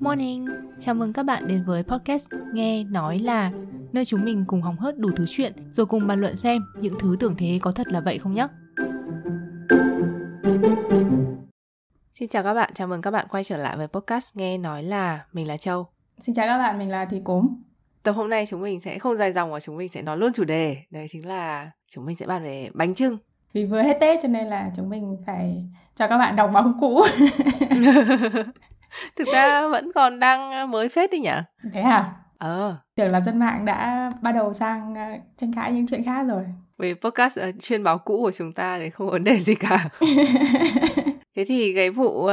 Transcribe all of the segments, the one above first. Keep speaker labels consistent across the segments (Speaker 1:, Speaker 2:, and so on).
Speaker 1: Morning, chào mừng các bạn đến với podcast Nghe Nói Là Nơi chúng mình cùng hóng hớt đủ thứ chuyện Rồi cùng bàn luận xem những thứ tưởng thế có thật là vậy không nhé Xin chào các bạn, chào mừng các bạn quay trở lại với podcast Nghe Nói Là. Mình là Châu.
Speaker 2: Xin chào các bạn, mình là Thùy Cốm.
Speaker 1: Tập hôm nay chúng mình sẽ không dài dòng và chúng mình sẽ nói luôn chủ đề. Đấy chính là chúng mình sẽ bàn về bánh trưng
Speaker 2: Vì vừa hết Tết cho nên là chúng mình phải cho các bạn đọc báo cũ
Speaker 1: Thực ra vẫn còn đang mới phết đi nhỉ?
Speaker 2: Thế à?
Speaker 1: Ờ.
Speaker 2: Tưởng là dân mạng đã bắt đầu sang ờ, tranh cãi những chuyện khác rồi.
Speaker 1: Vì podcast uh, chuyên báo cũ của chúng ta thì không vấn đề gì cả. Thế thì cái vụ uh,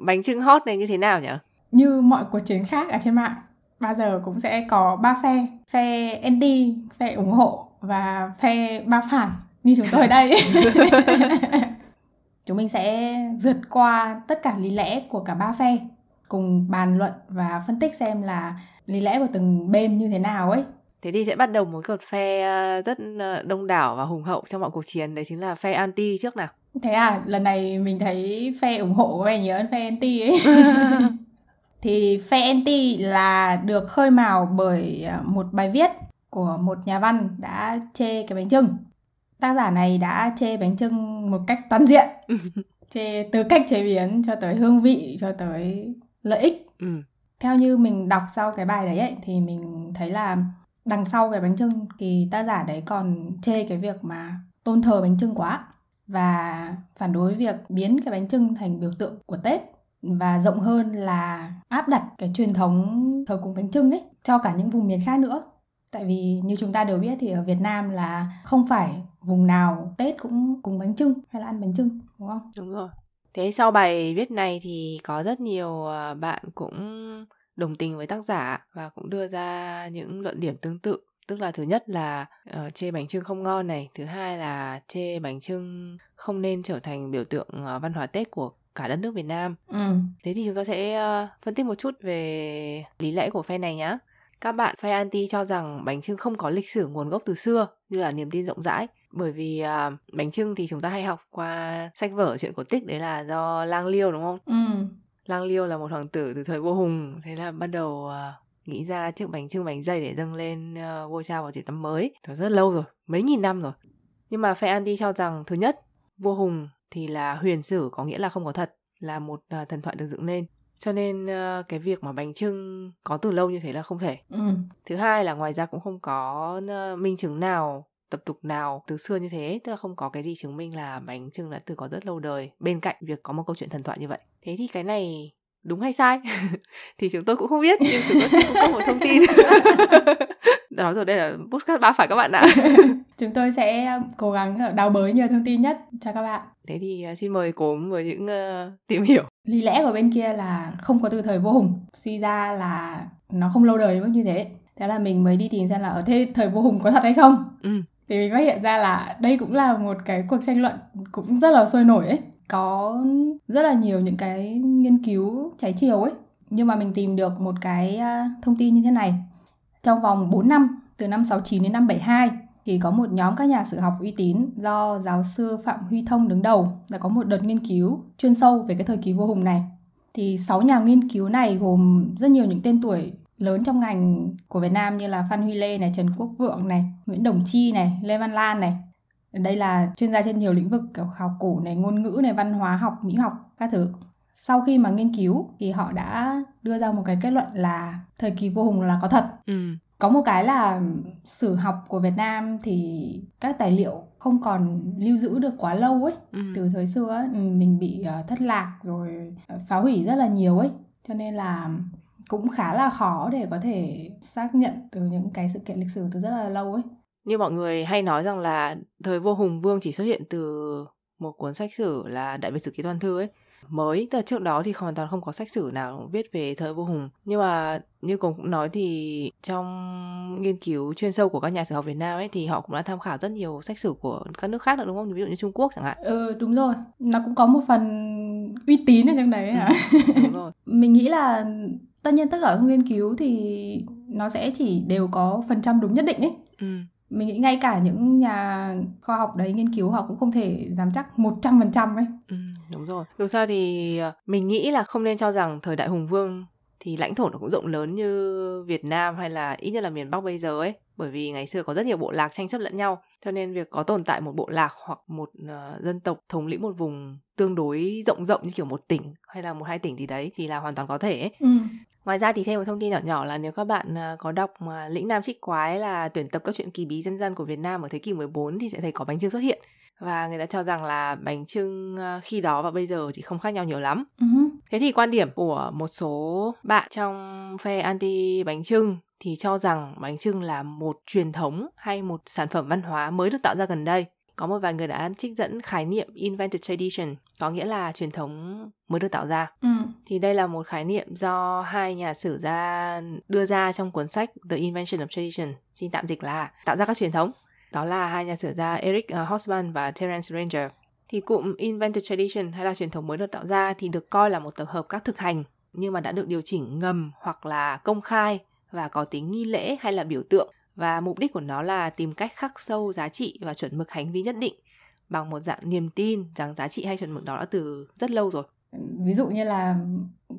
Speaker 1: bánh trưng hot này như thế nào nhỉ?
Speaker 2: Như mọi cuộc chiến khác ở trên mạng, bao giờ cũng sẽ có ba phe, phe anti, phe ủng hộ và phe ba phản như chúng tôi đây. Chúng mình sẽ rượt qua tất cả lý lẽ của cả ba phe, cùng bàn luận và phân tích xem là lý lẽ của từng bên như thế nào ấy.
Speaker 1: Thế thì sẽ bắt đầu một một phe ờ, rất ờ, đông đảo và hùng hậu trong mọi cuộc chiến, đấy chính là phe anti trước nào.
Speaker 2: Thế à, lần này mình thấy phe ủng hộ có vẻ nhiều hơn phe anti ấy. thì phe anti là được khơi mào bởi ờ, một bài viết của một nhà văn đã chê cái bánh trưng tác giả này đã chê bánh trưng một cách toàn diện. Chê từ cách chế biến cho tới hương vị cho tới lợi ích. Ừ. theo như mình đọc sau cái bài đấy ấy, thì mình thấy là đằng sau cái bánh trưng thì tác giả đấy còn chê cái việc mà tôn thờ bánh trưng quá và phản đối việc biến cái bánh trưng thành biểu tượng của Tết và rộng hơn là áp đặt cái truyền thống thờ cúng bánh trưng ấy cho cả những vùng miền khác nữa. Tại vì như chúng ta đều biết thì ở Việt Nam là không phải vùng nào Tết cũng cùng bánh trưng hay là ăn bánh trưng đúng không?
Speaker 1: Đúng rồi. Thế sau bài viết này thì có rất nhiều à, bạn cũng đồng tình với tác giả và cũng đưa ra những luận điểm tương tự tức là thứ nhất là uh, chê bánh trưng không ngon này thứ hai là chê bánh trưng không nên trở thành biểu tượng uh, văn hóa tết của cả đất nước việt nam ừ. thế thì chúng ta sẽ uh, phân tích một chút về lý lẽ của phe này nhé các bạn phe anti cho rằng bánh trưng không có lịch sử nguồn gốc từ xưa như là niềm tin rộng rãi bởi vì uh, bánh trưng thì chúng ta hay học qua sách vở chuyện cổ tích đấy là do lang liêu đúng không? Ừ. lang liêu là một hoàng tử từ thời vua hùng thế là bắt đầu uh, nghĩ ra chiếc bánh trưng bánh dày để dâng lên uh, vua cha vào dịp năm mới. Đó rất lâu rồi mấy nghìn năm rồi. Nhưng mà phe anti cho rằng thứ nhất vua hùng thì là huyền sử có nghĩa là không có thật là một uh, thần thoại được dựng nên cho nên uh, cái việc mà bánh trưng có từ lâu như thế là không thể. Ừ. thứ hai là ngoài ra cũng không có uh, minh chứng nào tập tục nào từ xưa như thế tức là không có cái gì chứng minh là bánh trưng đã từ có rất lâu đời. Bên cạnh việc có một câu chuyện thần thoại như vậy. Thế thì cái này đúng hay sai? Thì chúng tôi cũng không biết nhưng chúng tôi sẽ cung cấp một thông tin. Nói rồi đây là podcast ba phải các bạn ạ.
Speaker 2: Chúng tôi sẽ cố gắng đào bới nhiều thông tin nhất. Cho các bạn.
Speaker 1: Thế thì uh, xin mời cốm với những uh, tìm hiểu.
Speaker 2: Lý lẽ của bên kia là không có từ thời vô hùng. Suy ra là nó không lâu đời đến mức như thế. Thế là mình mới đi tìm xem là ở thế thời vô hùng có thật hay không. Ừ thì mình phát hiện ra là đây cũng là một cái cuộc tranh luận cũng rất là sôi nổi ấy. Có rất là nhiều những cái nghiên cứu trái chiều ấy. Nhưng mà mình tìm được một cái à, thông tin như thế này. Trong vòng 4 năm, từ năm 69 đến năm 72 thì có một nhóm các nhà sử học uy tín do giáo sư Phạm Huy Thông đứng đầu đã có một đợt nghiên cứu chuyên sâu về cái thời kỳ vua hùng này. Thì 6 nhà nghiên cứu này gồm rất nhiều những tên tuổi lớn trong ngành của Việt Nam như là Phan Huy Lê này, Trần Quốc Vượng này, Nguyễn Đồng Chi này, Lê Văn Lan này. Đây là chuyên gia trên nhiều lĩnh vực kiểu khảo cổ này, ngôn ngữ này, văn hóa học, mỹ học, các thứ. Sau khi mà nghiên cứu thì họ đã đưa ra một cái kết luận là thời kỳ vua hùng là có thật. Ừ có một cái là sử học của Việt Nam thì các tài liệu không còn lưu giữ được quá lâu ấy ừ. từ thời xưa ấy, mình bị uh, thất lạc rồi uh, phá hủy rất là nhiều ấy cho nên là cũng khá là khó để có thể xác nhận từ những cái sự kiện lịch sử từ rất là lâu ấy.
Speaker 1: Như mọi người hay nói rằng là thời vua hùng vương chỉ xuất hiện từ một cuốn sách sử là đại việt sử ký toàn thư ấy mới từ trước đó thì hoàn toàn không có sách sử nào viết về thời vua hùng. Nhưng mà như cũng nói thì trong nghiên cứu chuyên sâu của các nhà sử học Việt Nam ấy thì họ cũng đã tham khảo rất nhiều sách sử của các nước khác nữa đúng không? Ví dụ như Trung Quốc chẳng hạn.
Speaker 2: Ừ đúng rồi. Nó cũng có một phần uy tín ở trong đấy hả? ừ, đúng rồi. Mình nghĩ là tất nhiên tất cả các nghiên cứu thì nó sẽ chỉ đều có phần trăm đúng nhất định ấy. Ừ. Mình nghĩ ngay cả những nhà khoa học đấy nghiên cứu họ cũng không thể dám chắc một trăm phần trăm ấy. Ừ
Speaker 1: đúng rồi dù sao thì ờ, mình nghĩ là không nên cho rằng thời đại hùng vương thì lãnh thổ nó cũng rộng lớn như Việt Nam hay là ít nhất là miền Bắc bây giờ ấy bởi vì ngày xưa có rất nhiều bộ lạc tranh chấp lẫn nhau cho nên việc có tồn tại một bộ lạc hoặc một uh, dân tộc thống lĩnh một vùng tương đối rộng rộng như kiểu một tỉnh hay là một hai tỉnh gì đấy thì là hoàn toàn có thể ấy. Ừ. Ngoài ra thì thêm một thông tin nhỏ nhỏ là nếu các bạn uh, có đọc uh, Lĩnh Nam Trích Quái là tuyển tập các chuyện kỳ bí dân gian của Việt Nam ở thế kỷ 14 thì sẽ thấy có bánh trưng xuất hiện và người ta cho rằng là bánh trưng khi đó và bây giờ thì không khác nhau nhiều lắm. Uh-huh. Thế thì quan điểm của một số bạn trong phe anti bánh trưng thì cho rằng bánh trưng là một truyền thống hay một sản phẩm văn hóa mới được tạo ra gần đây. Có một vài người đã trích dẫn khái niệm invented tradition, có nghĩa là truyền thống mới được tạo ra. Ừ. Thì đây là một khái niệm do hai nhà sử gia đưa ra trong cuốn sách The Invention of Tradition, xin tạm dịch là tạo ra các truyền thống. Đó là hai nhà sử gia Eric ờ, Hobsbawm và Terence Ranger. Thì cụm invented tradition hay là truyền thống mới được tạo ra thì được coi là một tập hợp các thực hành nhưng mà đã được điều chỉnh ngầm hoặc là công khai và có tính nghi lễ hay là biểu tượng và mục đích của nó là tìm cách khắc sâu giá trị và chuẩn mực hành vi nhất định bằng một dạng niềm tin rằng giá trị hay chuẩn mực đó đã từ rất lâu rồi.
Speaker 2: Ví dụ như là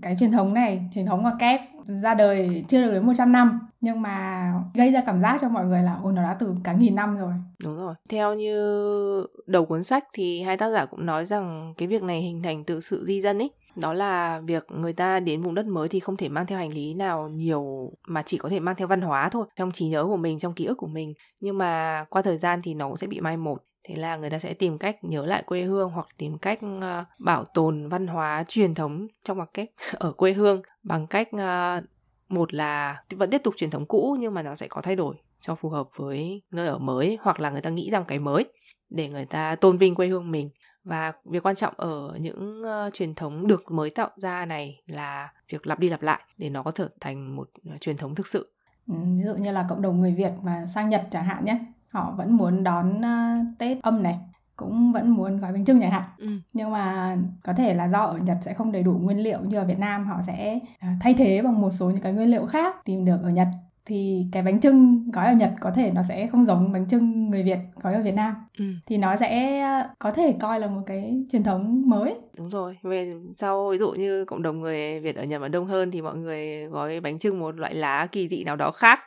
Speaker 2: cái truyền thống này, truyền thống của kép ra đời chưa được đến 100 năm nhưng mà gây ra cảm giác cho mọi người là ôi nó đã từ cả nghìn năm rồi.
Speaker 1: Đúng rồi. Theo như đầu cuốn sách thì hai tác giả cũng nói rằng cái việc này hình thành từ sự di dân ấy đó là việc người ta đến vùng đất mới thì không thể mang theo hành lý nào nhiều mà chỉ có thể mang theo văn hóa thôi trong trí nhớ của mình trong ký ức của mình nhưng mà qua thời gian thì nó cũng sẽ bị mai một thế là người ta sẽ tìm cách nhớ lại quê hương hoặc tìm cách uh, bảo tồn văn hóa truyền thống trong mặt cách ở quê hương bằng cách uh, một là vẫn tiếp tục truyền thống cũ nhưng mà nó sẽ có thay đổi cho phù hợp với nơi ở mới hoặc là người ta nghĩ rằng cái mới để người ta tôn vinh quê hương mình. Và việc quan trọng ở những uh, truyền thống được mới tạo ra này là việc lặp đi lặp lại để nó có thể thành một uh, truyền thống thực sự.
Speaker 2: Ừ, ví dụ như là cộng đồng người Việt mà sang Nhật chẳng hạn nhé họ vẫn muốn đón uh, Tết âm này cũng vẫn muốn gói bánh trưng chẳng hạn. Ừ. nhưng mà có thể là do ở Nhật sẽ không đầy đủ nguyên liệu như ở Việt Nam họ sẽ thay thế bằng một số những cái nguyên liệu khác tìm được ở Nhật. Thì cái bánh trưng gói ở Nhật có thể nó sẽ không giống bánh trưng người Việt gói ở Việt Nam. Ừ. thì nó sẽ có thể coi là một cái truyền thống mới.
Speaker 1: Đúng rồi. Về sau ví dụ như cộng đồng người Việt ở Nhật mà đông hơn thì mọi người gói bánh trưng một loại lá kỳ dị nào đó khác.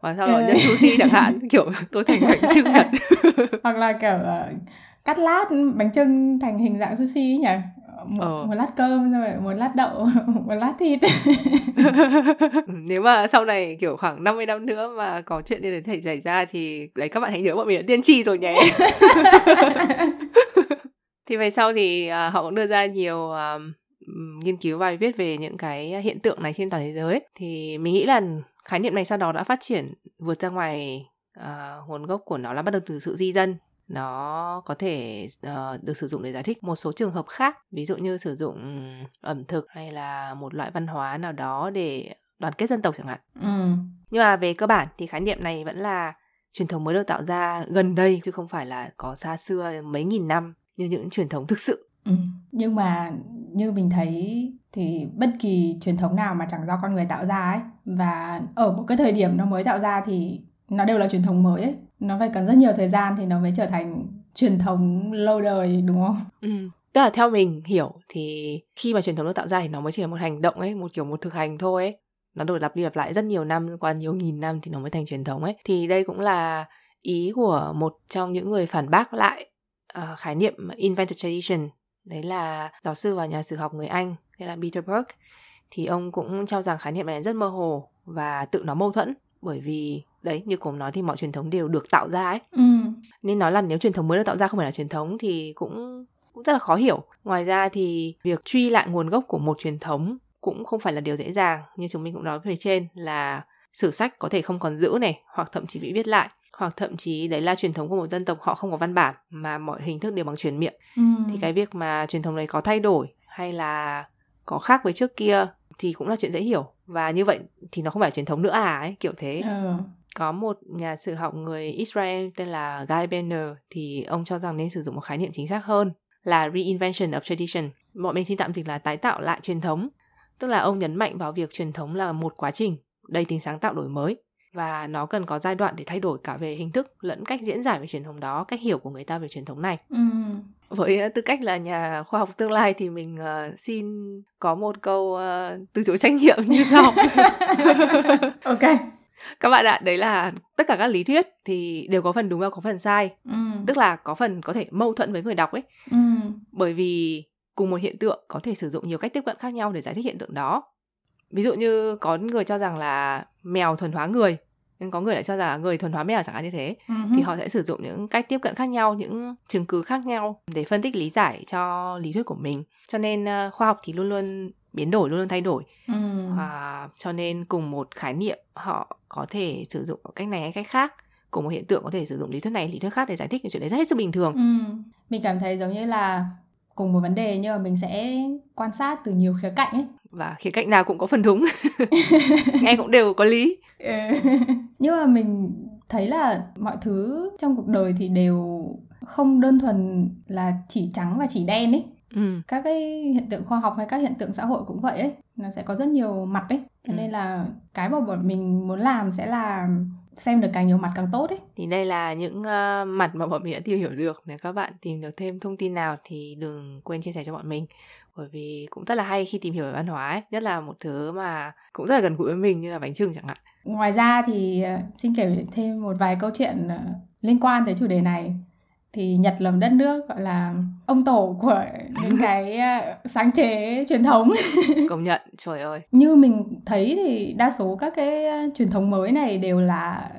Speaker 1: Và sau đó ừ. nhân sushi chẳng hạn kiểu tôi thành bánh trưng Nhật.
Speaker 2: Hoặc là kiểu uh, cắt lát bánh trưng thành hình dạng sushi ấy nhỉ? Một, ờ. một lát cơm rồi một lát đậu một lát thịt.
Speaker 1: Nếu mà sau này kiểu khoảng 50 năm nữa mà có chuyện như thế xảy ra thì đấy các bạn hãy nhớ bọn mình đã tiên tri rồi nhé thì về sau thì uh, họ cũng đưa ra nhiều uh, nghiên cứu bài viết về những cái hiện tượng này trên toàn thế giới thì mình nghĩ là khái niệm này sau đó đã phát triển vượt ra ngoài uh, nguồn gốc của nó là bắt đầu từ sự di dân nó có thể uh, được sử dụng để giải thích một số trường hợp khác ví dụ như sử dụng ẩm thực hay là một loại văn hóa nào đó để đoàn kết dân tộc chẳng hạn ừ. nhưng mà về cơ bản thì khái niệm này vẫn là truyền thống mới được tạo ra gần đây chứ không phải là có xa xưa mấy nghìn năm như những truyền thống thực sự
Speaker 2: ừ. nhưng mà như mình thấy thì bất kỳ truyền thống nào mà chẳng do con người tạo ra ấy và ở một cái thời điểm nó mới tạo ra thì nó đều là truyền thống mới ấy. Nó phải cần rất nhiều thời gian thì nó mới trở thành truyền thống lâu đời đúng không?
Speaker 1: Ừ. Tức là theo mình hiểu thì khi mà truyền thống được tạo ra thì nó mới chỉ là một hành động ấy một kiểu một thực hành thôi ấy. Nó được lặp đi lặp lại rất nhiều năm qua nhiều nghìn năm thì nó mới thành truyền thống ấy. Thì đây cũng là ý của một trong những người phản bác lại uh, khái niệm invented tradition. Đấy là giáo sư và nhà sử học người anh tên là Peter Burke thì ông cũng cho rằng khái niệm này rất mơ hồ và tự nó mâu thuẫn bởi vì đấy như cùng nói thì mọi truyền thống đều được tạo ra ấy ừ. nên nói là nếu truyền thống mới được tạo ra không phải là truyền thống thì cũng cũng rất là khó hiểu ngoài ra thì việc truy lại nguồn gốc của một truyền thống cũng không phải là điều dễ dàng như chúng mình cũng nói về trên là sử sách có thể không còn giữ này hoặc thậm chí bị viết lại hoặc thậm chí đấy là truyền thống của một dân tộc họ không có văn bản mà mọi hình thức đều bằng truyền miệng ừ. thì cái việc mà truyền thống đấy có thay đổi hay là có khác với trước kia thì cũng là chuyện dễ hiểu và như vậy thì nó không phải truyền thống nữa à ấy kiểu thế ừ. Có một nhà sử học người Israel tên là Guy Benner thì ông cho rằng nên sử dụng một khái niệm chính xác hơn là reinvention of tradition. Bọn mình xin tạm dịch là tái tạo lại truyền thống tức là ông nhấn mạnh vào việc truyền thống là một quá trình đầy tính sáng tạo đổi mới và nó cần có giai đoạn để thay đổi cả về hình thức lẫn cách diễn giải về truyền thống đó cách hiểu của người ta về truyền thống này. Ừ. với tư cách là nhà khoa học tương lai thì mình uh, xin có một câu uh, từ chối trách nhiệm như sau.
Speaker 2: Ok
Speaker 1: các bạn ạ đấy là tất cả các lý thuyết thì đều có phần đúng và có phần sai ừ. tức là có phần có thể mâu thuẫn với người đọc ấy ừ. bởi vì cùng một hiện tượng có thể sử dụng nhiều cách tiếp cận khác nhau để giải thích hiện tượng đó ví dụ như có người cho rằng là mèo thuần hóa người nhưng có người lại cho rằng là người thuần hóa mèo chẳng hạn như thế uh-huh. thì họ sẽ sử dụng những cách tiếp cận khác nhau những chứng cứ khác nhau để phân tích lý giải cho lý thuyết của mình cho nên uh, khoa học thì luôn luôn biến đổi luôn luôn thay đổi ừ. à, cho nên cùng một khái niệm họ có thể sử dụng cách này hay cách khác cùng một hiện tượng có thể sử dụng lý thuyết này lý thuyết khác để giải thích những chuyện đấy rất hết sức bình thường
Speaker 2: ừ. mình cảm thấy giống như là cùng một vấn đề nhưng mà mình sẽ quan sát từ nhiều khía cạnh ấy
Speaker 1: và khía cạnh nào cũng có phần đúng nghe cũng đều có lý ừ.
Speaker 2: nhưng mà mình thấy là mọi thứ trong cuộc đời thì đều không đơn thuần là chỉ trắng và chỉ đen ấy ừ. các cái hiện tượng khoa học hay các hiện tượng xã hội cũng vậy ấy nó sẽ có rất nhiều mặt ấy thế ừ. nên là cái mà bọn mình muốn làm sẽ là xem được càng nhiều mặt càng tốt ấy
Speaker 1: thì đây là những uh, mặt mà bọn mình đã tìm hiểu được nếu các bạn tìm được thêm thông tin nào thì đừng quên chia sẻ cho bọn mình bởi vì cũng rất là hay khi tìm hiểu về văn hóa ấy. nhất là một thứ mà cũng rất là gần gũi với mình như là bánh trưng chẳng hạn
Speaker 2: ngoài ra thì uh, xin kể thêm một vài câu chuyện uh, liên quan tới chủ đề này thì Nhật là một đất nước gọi là ông tổ của những cái sáng chế truyền thống.
Speaker 1: Công nhận trời ơi.
Speaker 2: Như mình thấy thì đa số các cái truyền thống mới này đều là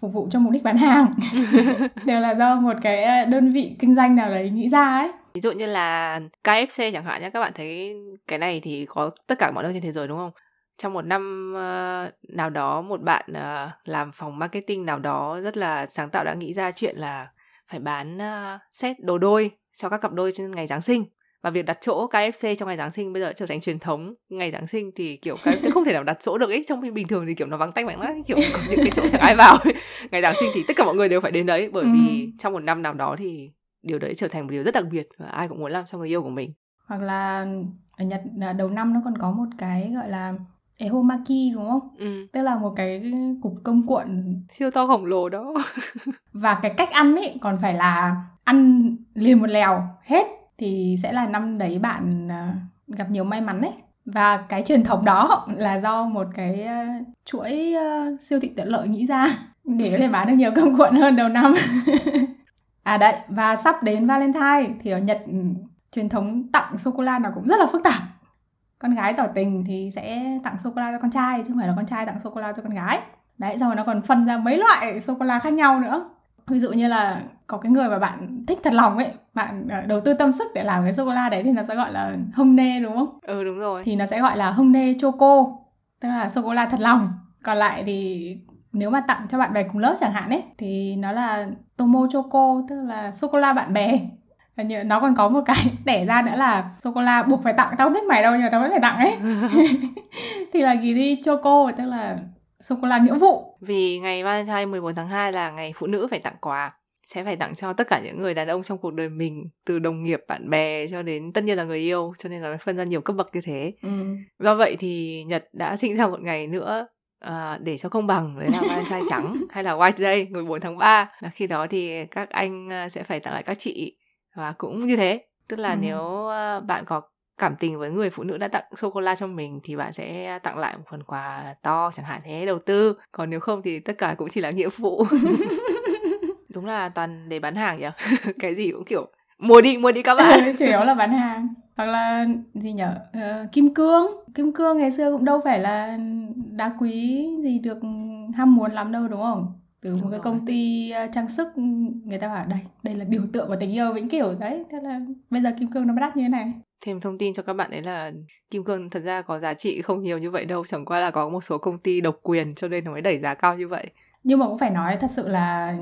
Speaker 2: phục vụ cho mục đích bán hàng. Đều là do một cái đơn vị kinh doanh nào đấy nghĩ ra ấy.
Speaker 1: Ví dụ như là KFC chẳng hạn nhé các bạn thấy cái này thì có tất cả mọi nơi trên thế giới đúng không? Trong một năm uh, nào đó một bạn uh, làm phòng marketing nào đó rất là sáng tạo đã nghĩ ra chuyện là phải bán uh, set đồ đôi cho các cặp đôi trên ngày Giáng sinh và việc đặt chỗ KFC trong ngày Giáng sinh bây giờ trở thành truyền thống ngày Giáng sinh thì kiểu KFC không thể nào đặt chỗ được ấy trong khi bình thường thì kiểu nó vắng tanh vắng lắm kiểu có những cái chỗ chẳng ai vào ấy. ngày Giáng sinh thì tất cả mọi người đều phải đến đấy bởi vì ừ. trong một năm nào đó thì điều đấy trở thành một điều rất đặc biệt và ai cũng muốn làm cho người yêu của mình
Speaker 2: hoặc là ở Nhật đầu năm nó còn có một cái gọi là Ehomaki đúng không? Ừ. Tức là một cái cục cơm cuộn
Speaker 1: siêu to khổng lồ đó.
Speaker 2: và cái cách ăn ấy còn phải là ăn liền một lèo hết thì sẽ là năm đấy bạn à, gặp nhiều may mắn đấy. Và cái truyền thống đó là do một cái à, chuỗi à, siêu thị tiện lợi nghĩ ra để có thể bán được nhiều cơm cuộn hơn đầu năm. à đấy, và sắp đến Valentine thì ở Nhật ừ, truyền thống tặng sô cô la nó cũng rất là phức tạp con gái tỏ tình thì sẽ tặng sô cô la cho con trai chứ không phải là con trai tặng sô cô la cho con gái. Đấy rồi nó còn phân ra mấy loại sô cô la khác nhau nữa. Ví dụ như là có cái người mà bạn thích thật lòng ấy bạn ờ, đầu tư tâm sức để làm cái sô cô la đấy thì nó sẽ gọi là hông nê đúng không?
Speaker 1: Ừ đúng rồi.
Speaker 2: Thì nó sẽ gọi là hông nê choco tức là sô cô la thật lòng. Còn lại thì nếu mà tặng cho bạn bè cùng lớp chẳng hạn ấy thì nó là tomo choco tức là sô cô la bạn bè nó còn có một cái đẻ ra nữa là sô cô la buộc phải tặng tao không thích mày đâu nhưng mà tao vẫn phải tặng ấy. Thì là ghi choco tức là sô cô la nghĩa vụ.
Speaker 1: Vì ngày Valentine 14 tháng 2 là ngày phụ nữ phải tặng quà sẽ phải tặng cho tất cả những người đàn ông trong cuộc đời mình từ đồng nghiệp bạn bè cho đến tất nhiên là người yêu cho nên là phân ra nhiều cấp bậc như thế. Ừ. do vậy thì nhật đã sinh ra một ngày nữa À, để cho công bằng đấy là Valentine trắng hay là White Day 14 tháng 3 là khi đó thì các anh à, sẽ phải tặng lại các chị và cũng như thế tức là ừ. nếu bạn có cảm tình với người phụ nữ đã tặng sô cô la cho mình thì bạn sẽ tặng lại một phần quà to chẳng hạn thế đầu tư. Còn nếu không thì tất cả cũng chỉ là nghĩa vụ. Đúng là toàn để bán hàng nhỉ? Cái gì cũng kiểu mua đi mua đi các bạn.
Speaker 2: Chủ yếu là bán hàng. Hoặc là gì nhở uh, kim cương. Kim cương ngày xưa cũng đâu phải là đá quý gì được ham muốn lắm đâu đúng không từ Đúng một cái rồi. công ty ờ, trang sức người ta bảo đây đây là biểu tượng của tình yêu vĩnh cửu đấy. Thế là bây giờ kim cương nó đắt như thế này.
Speaker 1: Thêm thông tin cho các bạn đấy là kim cương thật ra có giá trị không nhiều như vậy đâu chẳng qua là có một số công ty độc quyền cho nên nó mới đẩy giá cao như vậy.
Speaker 2: Nhưng mà cũng phải nói thật sự là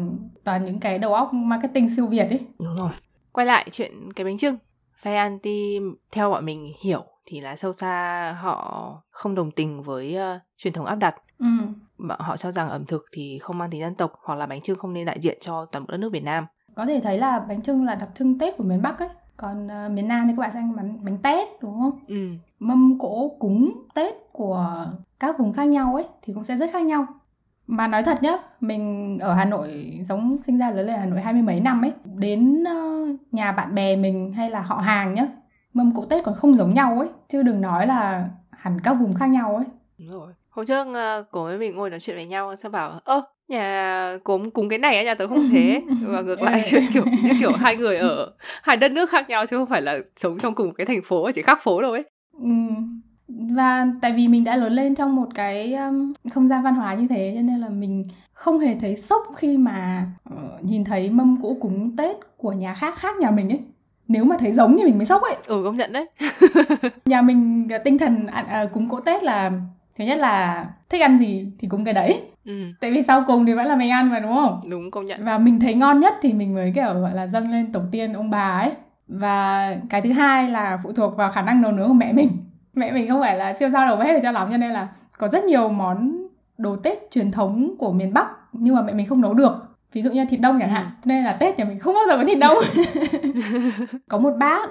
Speaker 2: toàn những cái đầu óc marketing siêu việt ấy.
Speaker 1: Đúng rồi. Quay lại chuyện cái bánh trưng. Fay Anti theo bọn mình hiểu thì là sâu xa họ không đồng tình với uh, truyền thống áp đặt ừ. họ cho rằng ẩm thực thì không mang tính dân tộc hoặc là bánh trưng không nên đại diện cho toàn bộ đất nước Việt Nam
Speaker 2: có thể thấy là bánh trưng là đặc trưng Tết của miền Bắc ấy còn uh, miền Nam thì các bạn sẽ ăn bánh, bánh tét đúng không? Ừ. Mâm cỗ cúng Tết của các vùng khác nhau ấy thì cũng sẽ rất khác nhau mà nói thật nhá mình ở Hà Nội sống sinh ra lớn lên Hà Nội hai mươi mấy năm ấy đến uh, nhà bạn bè mình hay là họ hàng nhá mâm cỗ Tết còn không giống nhau ấy chứ đừng nói là hẳn các vùng khác nhau ấy
Speaker 1: đúng rồi hôm trước uh, cô với mình ngồi nói chuyện với nhau sao bảo ơ nhà cốm cúng cái này á nhà tớ không thế. Và ngược lại chuyện kiểu như kiểu hai người ở hai đất nước khác nhau chứ không phải là sống trong cùng cái thành phố chỉ khác phố đâu ấy.
Speaker 2: Ừ. và tại vì mình đã lớn lên trong một cái um, không gian văn hóa như thế cho nên là mình không hề thấy sốc khi mà uh, nhìn thấy mâm cỗ cúng tết của nhà khác khác nhà mình ấy. Nếu mà thấy giống thì mình mới sốc ấy.
Speaker 1: Ừ công nhận đấy.
Speaker 2: Nhà mình tinh thần uh, cúng cỗ tết là thứ nhất là thích ăn gì thì cúng cái đấy. Ừ. tại vì sau cùng thì vẫn là mình ăn mà đúng không?
Speaker 1: Đúng công nhận.
Speaker 2: Và mình thấy ngon nhất thì mình mới kiểu gọi là dâng lên tổ tiên ông bà ấy. Và cái thứ hai là phụ thuộc vào khả năng nấu nướng của mẹ mình. Mẹ mình không phải là siêu sao đầu bếp cho lắm cho nên là có rất nhiều món đồ tết truyền thống của miền bắc nhưng mà mẹ mình không nấu được. Ví dụ như thịt đông chẳng hạn. Ừ. nên là tết nhà mình không bao giờ có thịt đông. Có một bác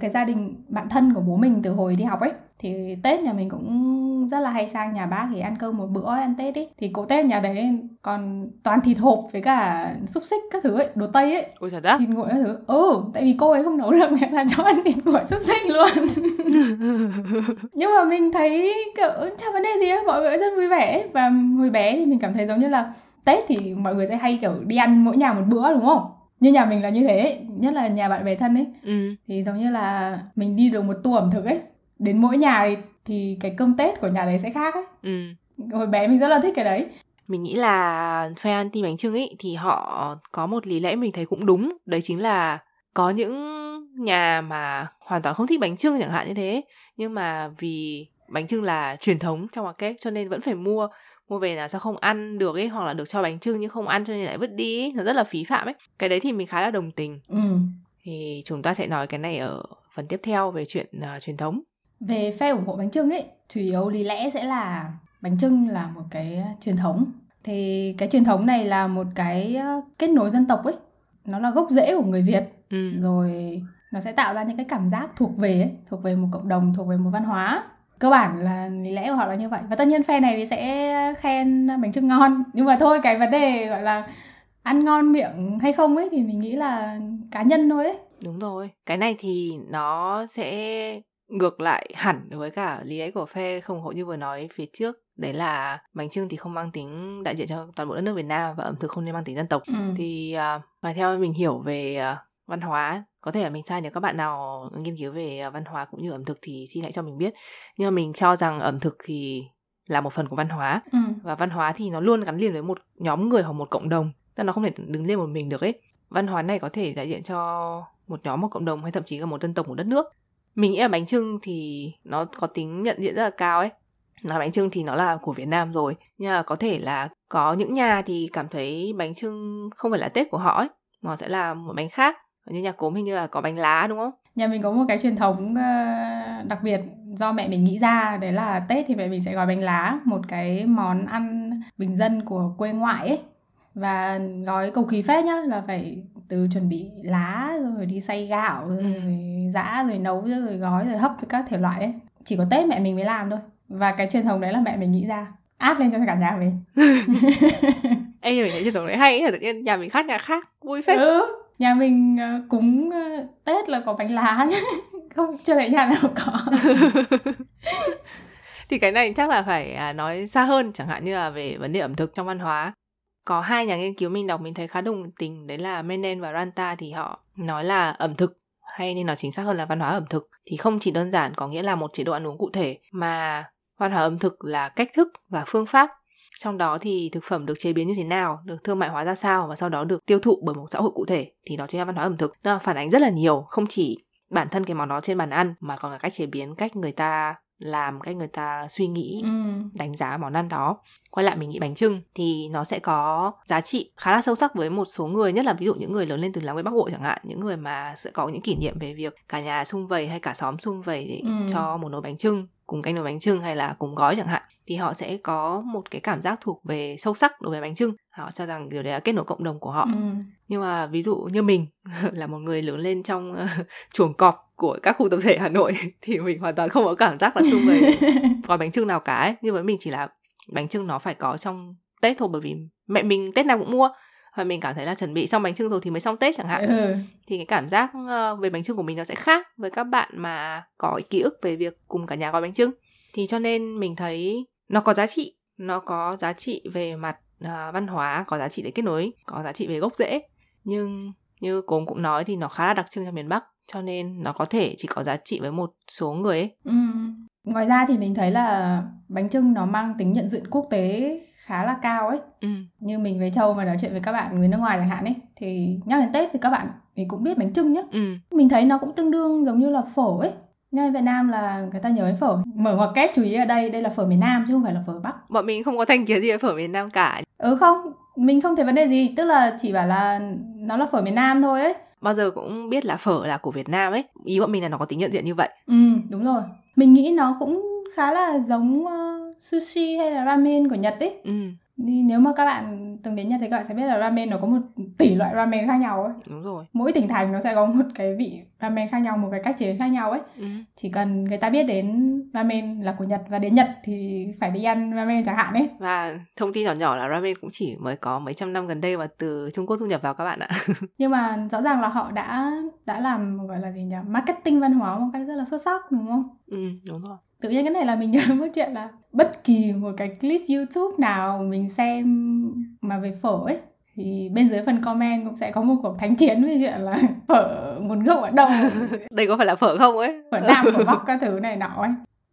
Speaker 2: cái gia đình bạn thân của bố mình từ hồi đi học ấy thì tết nhà mình cũng rất là hay sang nhà bác thì ăn cơm một bữa ăn tết ấy. Thì cỗ tết nhà đấy còn toàn thịt hộp với cả xúc xích các thứ ấy đồ tây ấy.
Speaker 1: Ôi trời đất
Speaker 2: thịt nguội các thứ. Ừ tại vì cô ấy không nấu được nên là cho ăn thịt nguội xúc xích luôn. Nhưng mà mình thấy kiểu chả vấn đề gì ấy mọi người rất vui vẻ và hồi bé thì mình cảm thấy giống như là tết thì mọi người sẽ hay kiểu đi ăn mỗi nhà một bữa đúng không? Như nhà mình là như thế nhất là nhà bạn bè thân ấy. Ừ. thì giống như là mình đi được một tour ẩm thực ấy đến mỗi nhà thì, thì cái cơm tết của nhà đấy sẽ khác ấy. Ừ. hồi bé mình rất là thích cái đấy.
Speaker 1: Mình nghĩ là phe anti bánh trưng ấy thì họ có một lý lẽ mình thấy cũng đúng. Đấy chính là có những nhà mà hoàn toàn không thích bánh trưng chẳng hạn như thế. Nhưng mà vì bánh trưng là truyền thống trong market cho nên vẫn phải mua. Mua về là sao không ăn được ấy hoặc là được cho bánh trưng nhưng không ăn cho nên lại vứt đi ấy. nó rất là phí phạm ấy. Cái đấy thì mình khá là đồng tình. Ừ. thì chúng ta sẽ nói cái này ở phần tiếp theo về chuyện uh, truyền thống
Speaker 2: về phe ủng hộ bánh trưng ấy chủ yếu lý lẽ sẽ là bánh trưng là một cái truyền thống. Thì cái truyền thống này là một cái kết nối dân tộc ấy. Nó là gốc rễ của người việt. Ừ. rồi nó sẽ tạo ra những cái cảm giác thuộc về ấy, thuộc về một cộng đồng thuộc về một văn hóa. Cơ bản là lý lẽ của họ là như vậy. Và tất nhiên phe này thì sẽ khen bánh trưng ngon. Nhưng mà thôi cái vấn đề gọi là ăn ngon miệng hay không ấy thì mình nghĩ là cá nhân thôi ấy.
Speaker 1: Đúng rồi. Cái này thì nó sẽ ngược lại hẳn với cả lý lẽ của phe không hộ như vừa nói phía trước đấy là bánh trưng thì không mang tính đại diện cho toàn bộ đất nước Việt Nam và ẩm thực không nên mang tính dân tộc ừ. thì uh, mà theo mình hiểu về uh, văn hóa có thể là mình sai nếu các bạn nào nghiên cứu về à, văn hóa cũng như ẩm thực thì xin hãy cho mình biết nhưng mà mình cho rằng ẩm thực thì là một phần của văn hóa ừ. và văn hóa thì nó luôn gắn liền với một nhóm người hoặc một cộng đồng nên nó không thể đứng lên một mình được ấy văn hóa này có thể đại diện cho một nhóm một cộng đồng hay thậm chí là một dân tộc một đất nước mình nghĩ là bánh trưng thì nó có tính nhận diện rất là cao ấy. Là bánh trưng thì nó là của Việt Nam rồi nhưng mà có thể là có những nhà thì cảm thấy bánh trưng không phải là Tết của họ ấy mà sẽ là một bánh khác. Như nhà cốm hình như là có bánh lá đúng không?
Speaker 2: Nhà mình có một cái truyền thống uh, đặc biệt do mẹ mình nghĩ ra đấy là tết thì mẹ mình sẽ gói bánh lá một cái món ăn bình dân của quê ngoại ấy. Và gói cầu kỳ phết nhá là phải từ chuẩn bị lá rồi đi xay gạo rồi, ừ. Giã rồi nấu rồi gói rồi hấp các thể loại ấy. Chỉ có tết mẹ mình mới làm thôi. Và cái truyền thống đấy là mẹ mình nghĩ ra. Áp lên cho cả nhà mình.
Speaker 1: Em mình thấy truyền thống đấy hay là tự nhiên nhà mình khác nhà khác vui phết. Ừ
Speaker 2: nhà mình uh, cúng uh, tết là có bánh lá không chưa thấy nhà nào có.
Speaker 1: Thì cái này chắc là phải à, nói xa hơn chẳng hạn như là về vấn đề ẩm thực trong văn hóa. Có hai nhà nghiên cứu mình đọc mình thấy khá đồng tình đấy là Menen và Ranta thì họ nói là ẩm thực hay nên nói chính xác hơn là văn hóa ẩm thực thì không chỉ đơn giản có nghĩa là một chế độ ăn uống cụ thể, mà văn hóa ẩm thực là cách thức và phương pháp. Trong đó thì thực phẩm được chế biến như thế nào, được thương mại hóa ra sao và sau đó được tiêu thụ bởi một xã hội cụ thể thì đó chính là văn hóa ẩm thực. Nó phản ánh rất là nhiều, không chỉ bản thân cái món đó trên bàn ăn mà còn là cách chế biến, cách người ta làm cách người ta suy nghĩ ừ. đánh giá món ăn đó quay lại mình nghĩ bánh trưng thì nó sẽ có giá trị khá là sâu sắc với một số người nhất là ví dụ những người lớn lên từ làng quê bắc bộ chẳng hạn những người mà sẽ có những kỷ niệm về việc cả nhà sum vầy hay cả xóm sum vầy để ừ. cho một nồi bánh trưng cùng canh nồi bánh trưng hay là cùng gói chẳng hạn thì họ sẽ có một cái cảm giác thuộc về sâu sắc đối với bánh trưng họ cho rằng điều đấy là kết nối cộng đồng của họ ừ. nhưng mà ví dụ như mình là một người lớn lên trong uh, chuồng cọp của các khu tập thể Hà Nội thì mình hoàn toàn không có cảm giác là xung về gói bánh trưng nào cả ấy. nhưng với mình chỉ là bánh trưng nó phải có trong Tết thôi bởi vì mẹ mình Tết nào cũng mua và mình cảm thấy là chuẩn bị xong bánh trưng rồi thì mới xong Tết chẳng hạn ừ. thì cái cảm giác ờ, về bánh trưng của mình nó sẽ khác với các bạn mà có ký ức về việc cùng cả nhà gói bánh trưng thì cho nên mình thấy nó có giá trị nó có giá trị về mặt uh, văn hóa có giá trị để kết nối có giá trị về gốc rễ nhưng như cô cũng nói thì nó khá là đặc trưng cho miền Bắc cho nên nó có thể chỉ có giá trị với một số người ấy.
Speaker 2: Ừ. Ngoài ra thì mình thấy là bánh trưng nó mang tính nhận diện quốc tế khá là cao ấy. Ừ. Như mình với Châu mà nói chuyện với các bạn người nước ngoài chẳng hạn ấy thì nhắc đến Tết thì các bạn thì cũng biết bánh trưng nhá. Ừ. Mình thấy nó cũng tương đương giống như là phở ấy. Nhưng Việt Nam là người ta nhớ đến phở Mở ngoặc kép chú ý ở đây Đây là phở miền Nam chứ không phải là phở Bắc
Speaker 1: Bọn mình không có thành kiến gì với phở miền Nam cả
Speaker 2: Ừ không Mình không thấy vấn đề gì Tức là chỉ bảo là Nó là phở miền Nam thôi ấy
Speaker 1: bao giờ cũng biết là phở là của Việt Nam ấy ý bọn mình là nó có tính nhận diện như vậy
Speaker 2: ừ đúng rồi mình nghĩ nó cũng khá là giống uh, sushi hay là ramen của Nhật ấy. Ừ nếu mà các bạn từng đến Nhật thì các bạn sẽ biết là ramen nó có một tỷ loại ramen khác nhau ấy.
Speaker 1: Đúng rồi.
Speaker 2: Mỗi tỉnh thành nó sẽ có một cái vị ramen khác nhau, một cái cách chế khác nhau ấy. Ừ. Chỉ cần người ta biết đến ramen là của Nhật và đến Nhật thì phải đi ăn ramen chẳng hạn ấy.
Speaker 1: Và thông tin nhỏ nhỏ là ramen cũng chỉ mới có mấy trăm năm gần đây và từ Trung Quốc du nhập vào các bạn ạ.
Speaker 2: Nhưng mà rõ ràng là họ đã đã làm gọi là gì nhỉ? Marketing văn hóa một cách rất là xuất sắc đúng không?
Speaker 1: Ừ, đúng rồi
Speaker 2: tự nhiên cái này là mình nhớ một chuyện là bất kỳ một cái clip youtube nào mình xem mà về phở ấy thì bên dưới phần comment cũng sẽ có một cuộc thánh chiến với chuyện là phở nguồn gốc ở đâu.
Speaker 1: Đây có phải là phở không ấy?
Speaker 2: Phở nam phở bắc các thứ này nọ ấy.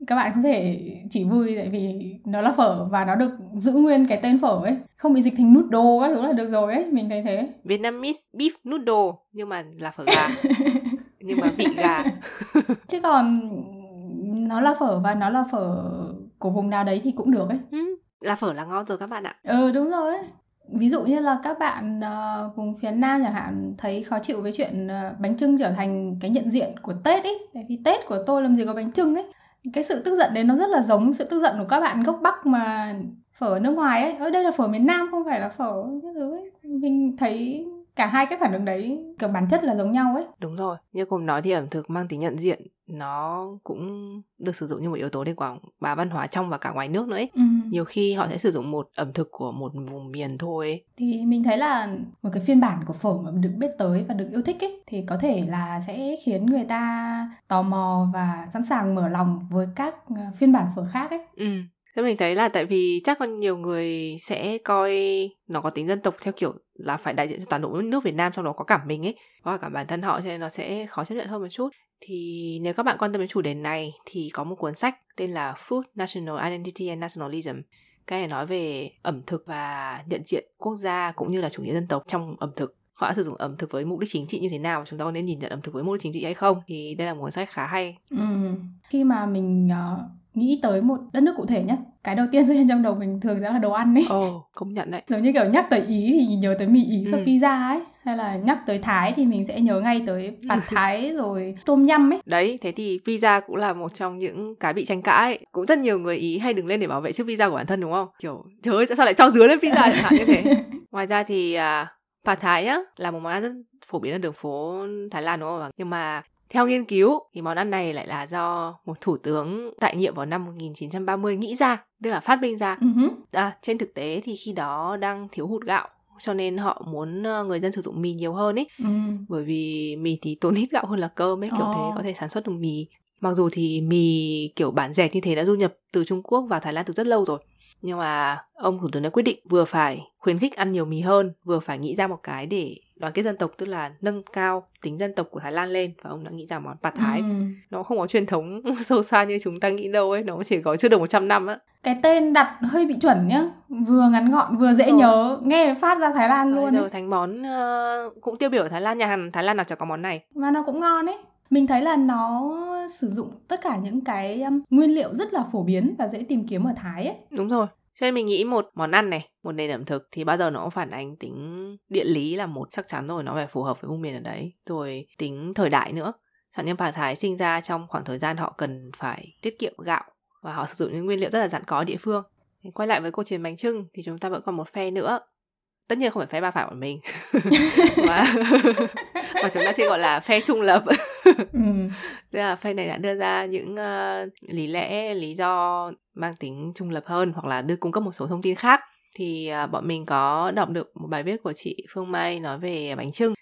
Speaker 2: Các bạn không thể chỉ vui tại vì nó là phở và nó được giữ nguyên cái tên phở ấy. Không bị dịch thành noodle các thứ là được rồi ấy mình thấy thế.
Speaker 1: Vietnamese beef noodle nhưng mà là phở gà. Nhưng mà vị gà.
Speaker 2: Chứ còn nó là phở và nó là phở của vùng nào đấy thì cũng được ấy. Ừ,
Speaker 1: là phở là ngon rồi các bạn ạ.
Speaker 2: Ừ đúng rồi ví dụ như là các bạn uh, vùng phía nam chẳng hạn thấy khó chịu với chuyện uh, bánh trưng trở thành cái nhận diện của tết ấy. Tại vì tết của tôi làm gì có bánh trưng ấy. Cái sự tức giận đấy nó rất là giống sự tức giận của các bạn gốc bắc mà phở ở nước ngoài ấy. Ở đây là phở miền nam không phải là phở cái thứ ấy. Mình thấy cả hai cái phản ứng đấy kiểu bản chất là giống nhau ấy.
Speaker 1: Đúng rồi như cùng nói thì ẩm thực mang tính nhận diện nó cũng được sử dụng như một yếu tố để quảng bá văn hóa trong và cả ngoài nước nữa ấy. Ừ. nhiều khi họ sẽ sử dụng một ẩm thực của một vùng miền thôi ấy.
Speaker 2: thì mình thấy là một cái phiên bản của phở mà được biết tới và được yêu thích ấy thì có thể là sẽ khiến người ta tò mò và sẵn sàng mở lòng với các ờ, phiên bản phở khác ấy
Speaker 1: ừ Thế mình thấy là tại vì chắc có nhiều người sẽ coi nó có tính dân tộc theo kiểu là phải đại diện cho toàn bộ nước Việt Nam trong đó có cả mình ấy, có cả bản thân họ cho nên nó sẽ khó chấp nhận hơn một chút. Thì nếu các bạn quan tâm đến chủ đề này thì có một cuốn sách tên là Food National Identity and Nationalism. Cái này nói về ẩm thực và nhận diện quốc gia cũng như là chủ nghĩa dân tộc trong ẩm thực họ đã sử dụng ẩm thực với mục đích chính trị như thế nào chúng ta có nên nhìn nhận ẩm thực với mục đích chính trị hay không thì đây là một cuốn sách khá hay
Speaker 2: ừ. khi mà mình uh, nghĩ tới một đất nước cụ thể nhé cái đầu tiên xuất hiện trong đầu mình thường sẽ là đồ ăn ấy.
Speaker 1: Ồ oh, công nhận đấy.
Speaker 2: Giống như kiểu nhắc tới ý thì nhớ tới mì ý và ừ. pizza ấy. Hay là nhắc tới thái thì mình sẽ nhớ ngay tới pad thái rồi tôm nhâm ấy.
Speaker 1: Đấy thế thì pizza cũng là một trong những cái bị tranh cãi. Cũng rất nhiều người ý hay đứng lên để bảo vệ chiếc pizza của bản thân đúng không? Kiểu trời ơi sao lại cho dứa lên pizza chẳng hạn như thế? Ngoài ra thì uh, pad thái á là một món ăn rất phổ biến ở đường phố Thái Lan đúng không? Nhưng mà theo nghiên cứu thì món ăn này lại là do một thủ tướng tại nhiệm vào năm 1930 nghĩ ra, tức là phát minh ra. Uh-huh. À, trên thực tế thì khi đó đang thiếu hụt gạo cho nên họ muốn ờ, người dân sử dụng mì nhiều hơn ấy. Ừ. Bởi vì mì thì tốn ít gạo hơn là cơm ấy, kiểu oh. thế có thể sản xuất được mì. Mặc dù thì mì kiểu bản dẹt như thế đã du nhập từ Trung Quốc vào Thái Lan từ rất lâu rồi. Nhưng mà ông thủ tướng đã quyết định vừa phải khuyến khích ăn nhiều mì hơn, vừa phải nghĩ ra một cái để đoàn kết dân tộc tức là nâng cao tính dân tộc của Thái Lan lên và ông đã nghĩ ra món pad thái. Ừ. nó không có truyền thống sâu xa như chúng ta nghĩ đâu ấy nó chỉ có chưa được 100 năm á.
Speaker 2: Cái tên đặt hơi bị chuẩn nhá vừa ngắn gọn vừa dễ nhớ nghe phát ra Thái Lan luôn
Speaker 1: rồi thành món uh, cũng tiêu biểu ở Thái Lan nhà hàng Thái Lan nào chẳng có món này.
Speaker 2: Mà nó cũng ngon ấy. Mình thấy là nó sử dụng tất cả những cái um, nguyên liệu rất là phổ biến và dễ tìm kiếm ở Thái ấy.
Speaker 1: Đúng rồi cho nên mình nghĩ một món ăn này, một nền ẩm thực thì bao giờ nó cũng phản ánh tính địa lý là một chắc chắn rồi, nó phải phù hợp với vùng miền ở đấy. Rồi tính thời đại nữa. Chẳng như bà Thái sinh ra trong khoảng thời gian họ cần phải tiết kiệm gạo và họ sử dụng những nguyên liệu rất là dặn có ở địa phương. Quay lại với câu chuyện bánh trưng thì chúng ta vẫn còn một phe nữa tất nhiên không phải phe ba phải của mình. Mà, mà chúng ta sẽ gọi là phe trung lập. Ừ. tức là phe này đã đưa ra những uh, lý lẽ lý do mang tính trung lập hơn hoặc là đưa cung cấp một số thông tin khác. Thì uh, bọn mình có đọc được một bài viết của chị Phương Mai nói về bánh trưng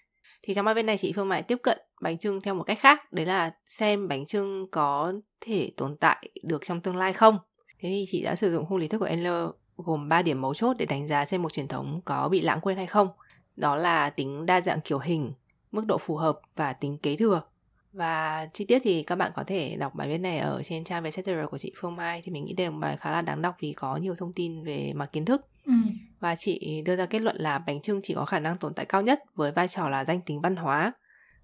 Speaker 1: thì trong bài viết này chị Phương Mai tiếp cận bánh trưng theo một cách khác đấy là xem bánh trưng có thể tồn tại được trong tương lai không? Thế thì chị đã sử dụng khung lý thuyết của Endler gồm 3 điểm mấu chốt để đánh giá xem một truyền thống có bị lãng quên hay không đó là tính đa dạng kiểu hình mức độ phù hợp và tính kế thừa và chi tiết thì các bạn có thể đọc bài viết này ở trên trang Vietcetera của chị Phương Mai thì mình nghĩ đây là một bài khá là đáng đọc vì có nhiều thông tin về mặt kiến thức. Ừ. Và chị đưa ra kết luận là bánh trưng chỉ có khả năng tồn tại cao nhất với vai trò là danh tính văn hóa,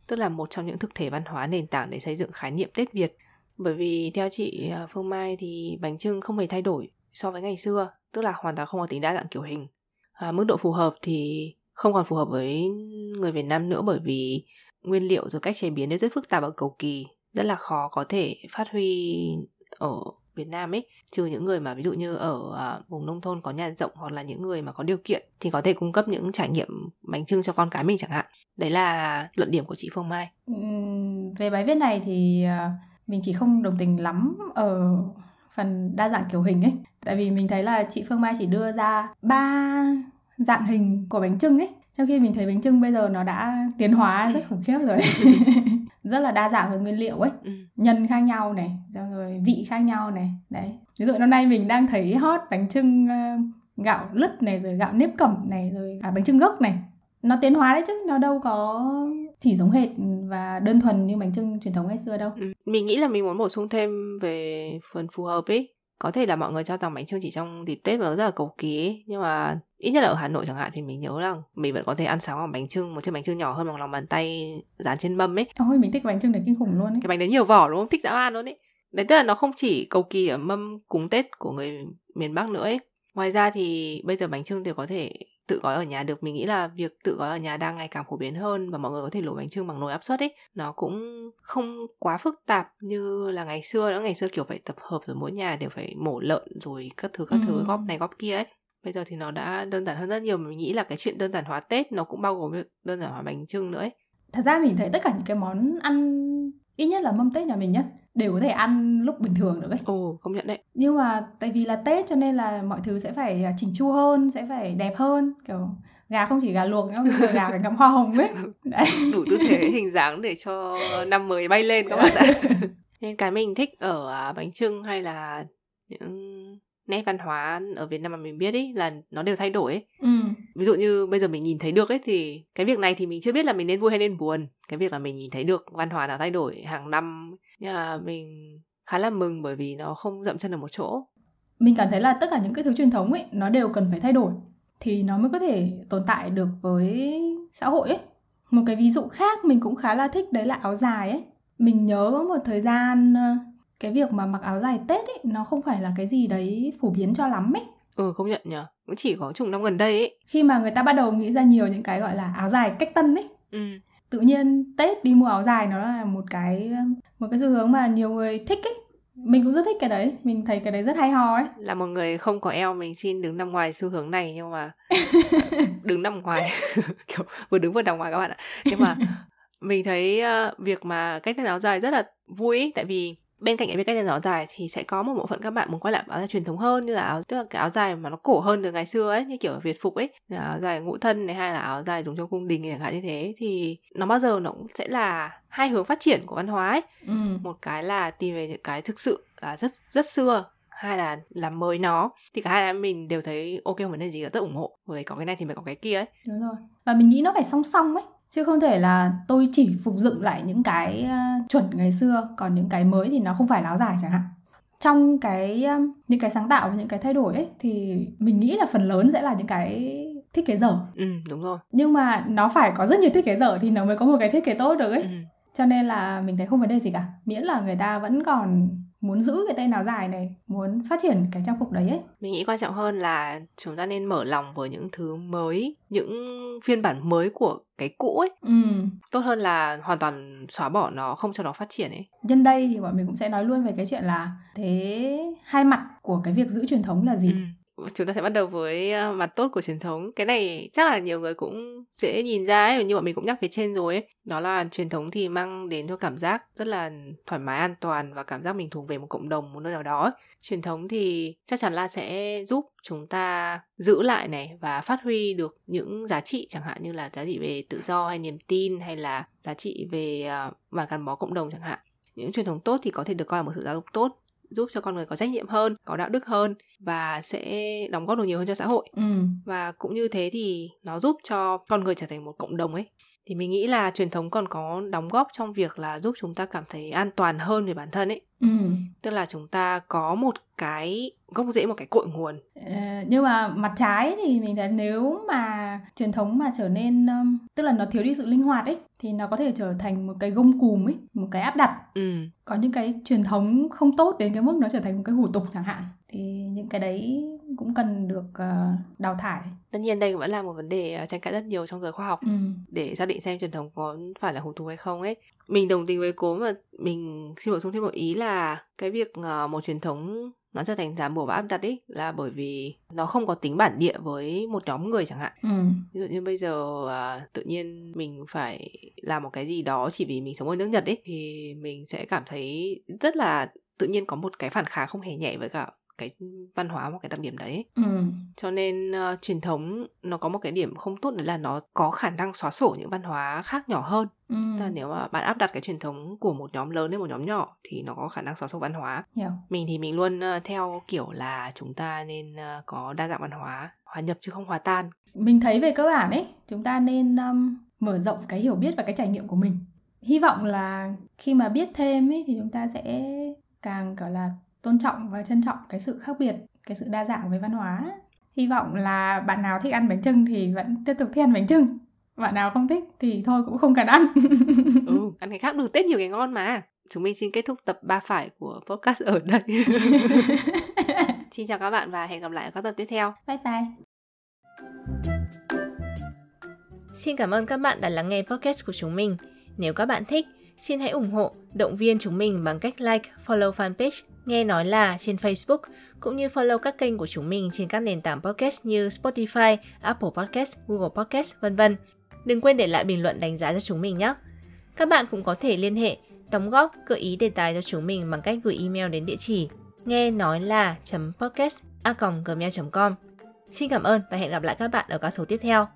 Speaker 1: tức là một trong những thực thể văn hóa nền tảng để xây dựng khái niệm Tết Việt. Bởi vì theo chị à, Phương Mai thì bánh trưng không hề thay đổi so với ngày xưa, tức là hoàn toàn không có tính đa dạng kiểu hình. À, mức độ phù hợp thì không còn phù hợp với người Việt Nam nữa bởi vì nguyên liệu rồi cách chế biến đều rất phức tạp và cầu kỳ rất là khó có thể phát huy ở Việt Nam ấy. Trừ những người mà ví dụ như ở à, vùng nông thôn có nhà rộng hoặc là những người mà có điều kiện thì có thể cung cấp những trải nghiệm bánh trưng cho con cái mình chẳng hạn. Đấy là luận điểm của chị Phương Mai.
Speaker 2: Về bài viết này thì à, mình chỉ không đồng tình lắm ở phần đa dạng kiểu hình ấy. Tại vì mình thấy là chị Phương Mai chỉ đưa ra ba dạng hình của bánh trưng ấy. Trong khi mình thấy bánh trưng bây giờ nó đã tiến hóa rất khủng khiếp rồi. Rất là đa dạng về nguyên liệu ấy. Ừ. nhân khác nhau này rồi vị khác nhau này. Đấy. Ví dụ năm nay mình đang thấy hot bánh trưng uh, gạo lứt này rồi gạo nếp cẩm này rồi cả bánh trưng gốc này. Nó tiến hóa đấy chứ nó đâu có chỉ giống hệt và đơn thuần như bánh trưng truyền thống ngày xưa đâu
Speaker 1: ừ. mình nghĩ là mình muốn bổ sung thêm về phần phù hợp ấy có thể là mọi người cho rằng bánh trưng chỉ trong dịp Tết và rất là cầu kỳ ấy. nhưng mà ít nhất là ở Hà Nội chẳng hạn thì mình nhớ là mình vẫn có thể ăn sáng bằng bánh trưng một chiếc bánh trưng nhỏ hơn bằng lòng bàn tay dán trên mâm ấy.
Speaker 2: Ôi mình thích bánh trưng đấy kinh khủng luôn ấy.
Speaker 1: Cái bánh đấy nhiều vỏ đúng không? Thích dã man luôn ấy. Đấy tức là nó không chỉ cầu kỳ ở mâm cúng Tết của người miền Bắc nữa ấy. Ngoài ra thì bây giờ bánh trưng đều có thể tự gói ở nhà được. Mình nghĩ là việc tự gói ở nhà đang ngày càng phổ biến hơn và mọi người có thể luộc bánh trưng bằng nồi áp suất ấy. Nó cũng không quá phức tạp như là ngày xưa nữa. Ngày xưa kiểu phải tập hợp rồi mỗi nhà đều phải mổ lợn rồi các thứ các ừ. thứ góp này góp kia ấy. Bây giờ thì nó đã đơn giản hơn rất nhiều. Mình nghĩ là cái chuyện đơn giản hóa tết nó cũng bao gồm việc đơn giản hóa bánh trưng nữa ấy.
Speaker 2: Thật ra mình thấy tất cả những cái món ăn ít nhất là mâm tết nhà mình nhá đều có thể ăn lúc bình thường được ấy.
Speaker 1: Ồ công nhận đấy.
Speaker 2: Nhưng mà tại vì là tết cho nên là mọi thứ sẽ phải à, chỉnh chu hơn sẽ phải đẹp hơn kiểu gà không chỉ gà luộc nữa mà gà phải ngậm hoa hồng ấy.
Speaker 1: Đấy. đủ tư thế hình dáng để cho năm mới bay lên các bạn ạ. Nên cái mình thích ở à, bánh trưng hay là những nét văn hóa ở Việt Nam mà mình biết ấy là nó đều thay đổi ấy. Ừ. Ví dụ như bây giờ mình nhìn thấy được ấy thì cái việc này thì mình chưa biết là mình nên vui hay nên buồn. Cái việc là mình nhìn thấy được văn hóa nó thay đổi hàng năm nhưng mà mình khá là mừng bởi vì nó không dậm chân ở một chỗ.
Speaker 2: Mình cảm thấy là tất cả những cái thứ truyền thống ấy nó đều cần phải thay đổi thì nó mới có thể tồn tại được với xã hội ấy. Một cái ví dụ khác mình cũng khá là thích đấy là áo dài ấy. Mình nhớ một thời gian cái việc mà mặc áo dài Tết ấy nó không phải là cái gì đấy phổ biến cho lắm ấy.
Speaker 1: Ừ công nhận nhở Cũng chỉ có chục năm gần đây ấy.
Speaker 2: Khi mà người ta bắt đầu nghĩ ra nhiều những cái gọi là áo dài cách tân ấy. Ừ. Tự nhiên Tết đi mua áo dài nó là một cái Một cái xu hướng mà nhiều người thích ấy. Mình cũng rất thích cái đấy. Mình thấy cái đấy rất hay ho ấy.
Speaker 1: Là một người không có eo mình xin đứng nằm ngoài xu hướng này nhưng mà đứng nằm ngoài. Kiểu vừa đứng vừa nằm ngoài các bạn ạ. Nhưng mà mình thấy uh, việc mà cách tân áo dài rất là vui tại vì bên cạnh cái cách áo dài thì sẽ có một bộ phận các bạn muốn quay lại áo dài truyền thống hơn như là áo tức là cái áo dài mà nó cổ hơn từ ngày xưa ấy như kiểu việt phục ấy là áo dài ngũ thân này hay là áo dài dùng trong cung đình chẳng hạn như thế. Thì nó bao giờ nó cũng sẽ là hai hướng phát triển của văn hóa ấy. Ừ. một cái là tìm về những cái thực sự là rất rất xưa hai là làm mới nó. Thì cả hai là mình đều thấy ok vấn đề gì là rất ủng hộ. Bởi có cái này thì phải có cái kia ấy.
Speaker 2: Đúng rồi. Và mình nghĩ nó phải song song ấy chứ không thể là tôi chỉ phục dựng lại những cái uh, chuẩn ngày xưa còn những cái mới thì nó không phải láo dài chẳng hạn. Trong cái um, những cái sáng tạo và những cái thay đổi ấy thì mình nghĩ là phần lớn sẽ là những cái thiết kế dở.
Speaker 1: Ừ đúng rồi.
Speaker 2: Nhưng mà nó phải có rất nhiều thiết kế dở thì nó mới có một cái thiết kế tốt được ấy. Ừ. cho nên là mình thấy không vấn đề gì cả. Miễn là người ta vẫn còn muốn giữ cái tay áo dài này muốn phát triển cái trang phục đấy ấy
Speaker 1: mình nghĩ quan trọng hơn là chúng ta nên mở lòng với những thứ mới những phiên bản mới của cái cũ ấy ừ. tốt hơn là hoàn toàn xóa bỏ nó không cho nó phát triển ấy
Speaker 2: nhân đây thì bọn mình cũng sẽ nói luôn về cái chuyện là thế hai mặt của cái việc giữ truyền thống là gì ừ
Speaker 1: chúng ta sẽ bắt đầu với ờ, mặt tốt của truyền thống. Cái này chắc là nhiều người cũng dễ nhìn ra ấy như bọn mình cũng nhắc phía trên rồi ấy. Đó là truyền thống thì mang đến cho cảm giác rất là thoải mái an toàn và cảm giác mình thuộc về một cộng đồng một nơi nào đó ấy. truyền thống thì chắc chắn là sẽ giúp chúng ta giữ lại này và phát huy được những giá trị chẳng hạn như là giá trị về tự do hay niềm tin hay là giá trị về uh, gắn bó cộng đồng chẳng hạn. Những truyền thống tốt thì có thể được coi là một sự giáo dục tốt giúp cho con người có trách nhiệm hơn có đạo đức hơn và sẽ đóng góp được nhiều hơn cho xã hội.
Speaker 2: Ừ.
Speaker 1: và cũng như thế thì nó giúp cho con người trở thành một cộng đồng ấy. Thì mình nghĩ là truyền thống còn có đóng góp trong việc là giúp chúng ta cảm thấy an toàn hơn về bản thân ấy
Speaker 2: ừ.
Speaker 1: tức là chúng ta có một cái gốc rễ một cái cội nguồn
Speaker 2: ờ, nhưng mà mặt trái thì mình thấy nếu mà truyền thống mà trở nên um, tức là nó thiếu đi sự linh hoạt ấy thì nó có thể trở thành một cái gông cùm ấy một cái áp đặt
Speaker 1: ừ.
Speaker 2: có những cái truyền thống không tốt đến cái mức nó trở thành một cái hủ tục chẳng hạn thì những cái đấy cũng cần được uh, đào thải
Speaker 1: tất nhiên đây vẫn là một vấn đề uh, tranh cãi rất nhiều trong giới khoa học
Speaker 2: ừ.
Speaker 1: để xác định xem truyền thống có phải là hủ tục hay không ấy mình đồng tình với cố mà mình xin bổ sung thêm một ý là cái việc uh, một truyền thống nó trở thành giám bổ và áp đặt ấy là bởi vì nó không có tính bản địa với một nhóm người chẳng hạn
Speaker 2: ừ.
Speaker 1: ví dụ như bây giờ uh, tự nhiên mình phải làm một cái gì đó chỉ vì mình sống ở nước nhật ấy thì mình sẽ cảm thấy rất là tự nhiên có một cái phản kháng không hề nhẹ với cả cái văn hóa một cái đặc điểm đấy
Speaker 2: ừ.
Speaker 1: cho nên uh, truyền thống nó có một cái điểm không tốt đấy là nó có khả năng xóa sổ những văn hóa khác nhỏ hơn
Speaker 2: ừ.
Speaker 1: là nếu mà bạn áp đặt cái truyền thống của một nhóm lớn lên một nhóm nhỏ thì nó có khả năng xóa sổ văn hóa
Speaker 2: Hiểu.
Speaker 1: mình thì mình luôn uh, theo kiểu là chúng ta nên uh, có đa dạng văn hóa hòa nhập chứ không hòa tan
Speaker 2: mình thấy về cơ bản ấy chúng ta nên um, mở rộng cái hiểu biết và cái trải nghiệm của mình hy vọng là khi mà biết thêm ấy thì chúng ta sẽ càng gọi là tôn trọng và trân trọng cái sự khác biệt cái sự đa dạng về văn hóa. Hy vọng là bạn nào thích ăn bánh trưng thì vẫn tiếp tục thích ăn bánh trưng bạn nào không thích thì thôi cũng không cần ăn.
Speaker 1: Ừ ăn cái khác được tết nhiều cái ngon mà. Chúng mình xin kết thúc tập ba phải của podcast ở đây. Xin chào các bạn và hẹn gặp lại ở các tập tiếp theo.
Speaker 2: Bye bye.
Speaker 1: Xin cảm ơn các bạn đã lắng nghe podcast của chúng mình. Nếu các bạn thích, xin hãy ủng hộ, động viên chúng mình bằng cách like, follow fanpage Nghe nói là trên Facebook, cũng như follow các kênh của chúng mình trên các nền tảng podcast như Spotify, Apple Podcast, Google Podcast, vân vân. Đừng quên để lại bình luận đánh giá cho chúng mình nhé. Các bạn cũng có thể liên hệ, đóng góp, gợi ý đề tài cho chúng mình bằng cách gửi email đến địa chỉ nghe nói là podcast a gmail.com. Xin cảm ơn và hẹn gặp lại các bạn ở các số tiếp theo.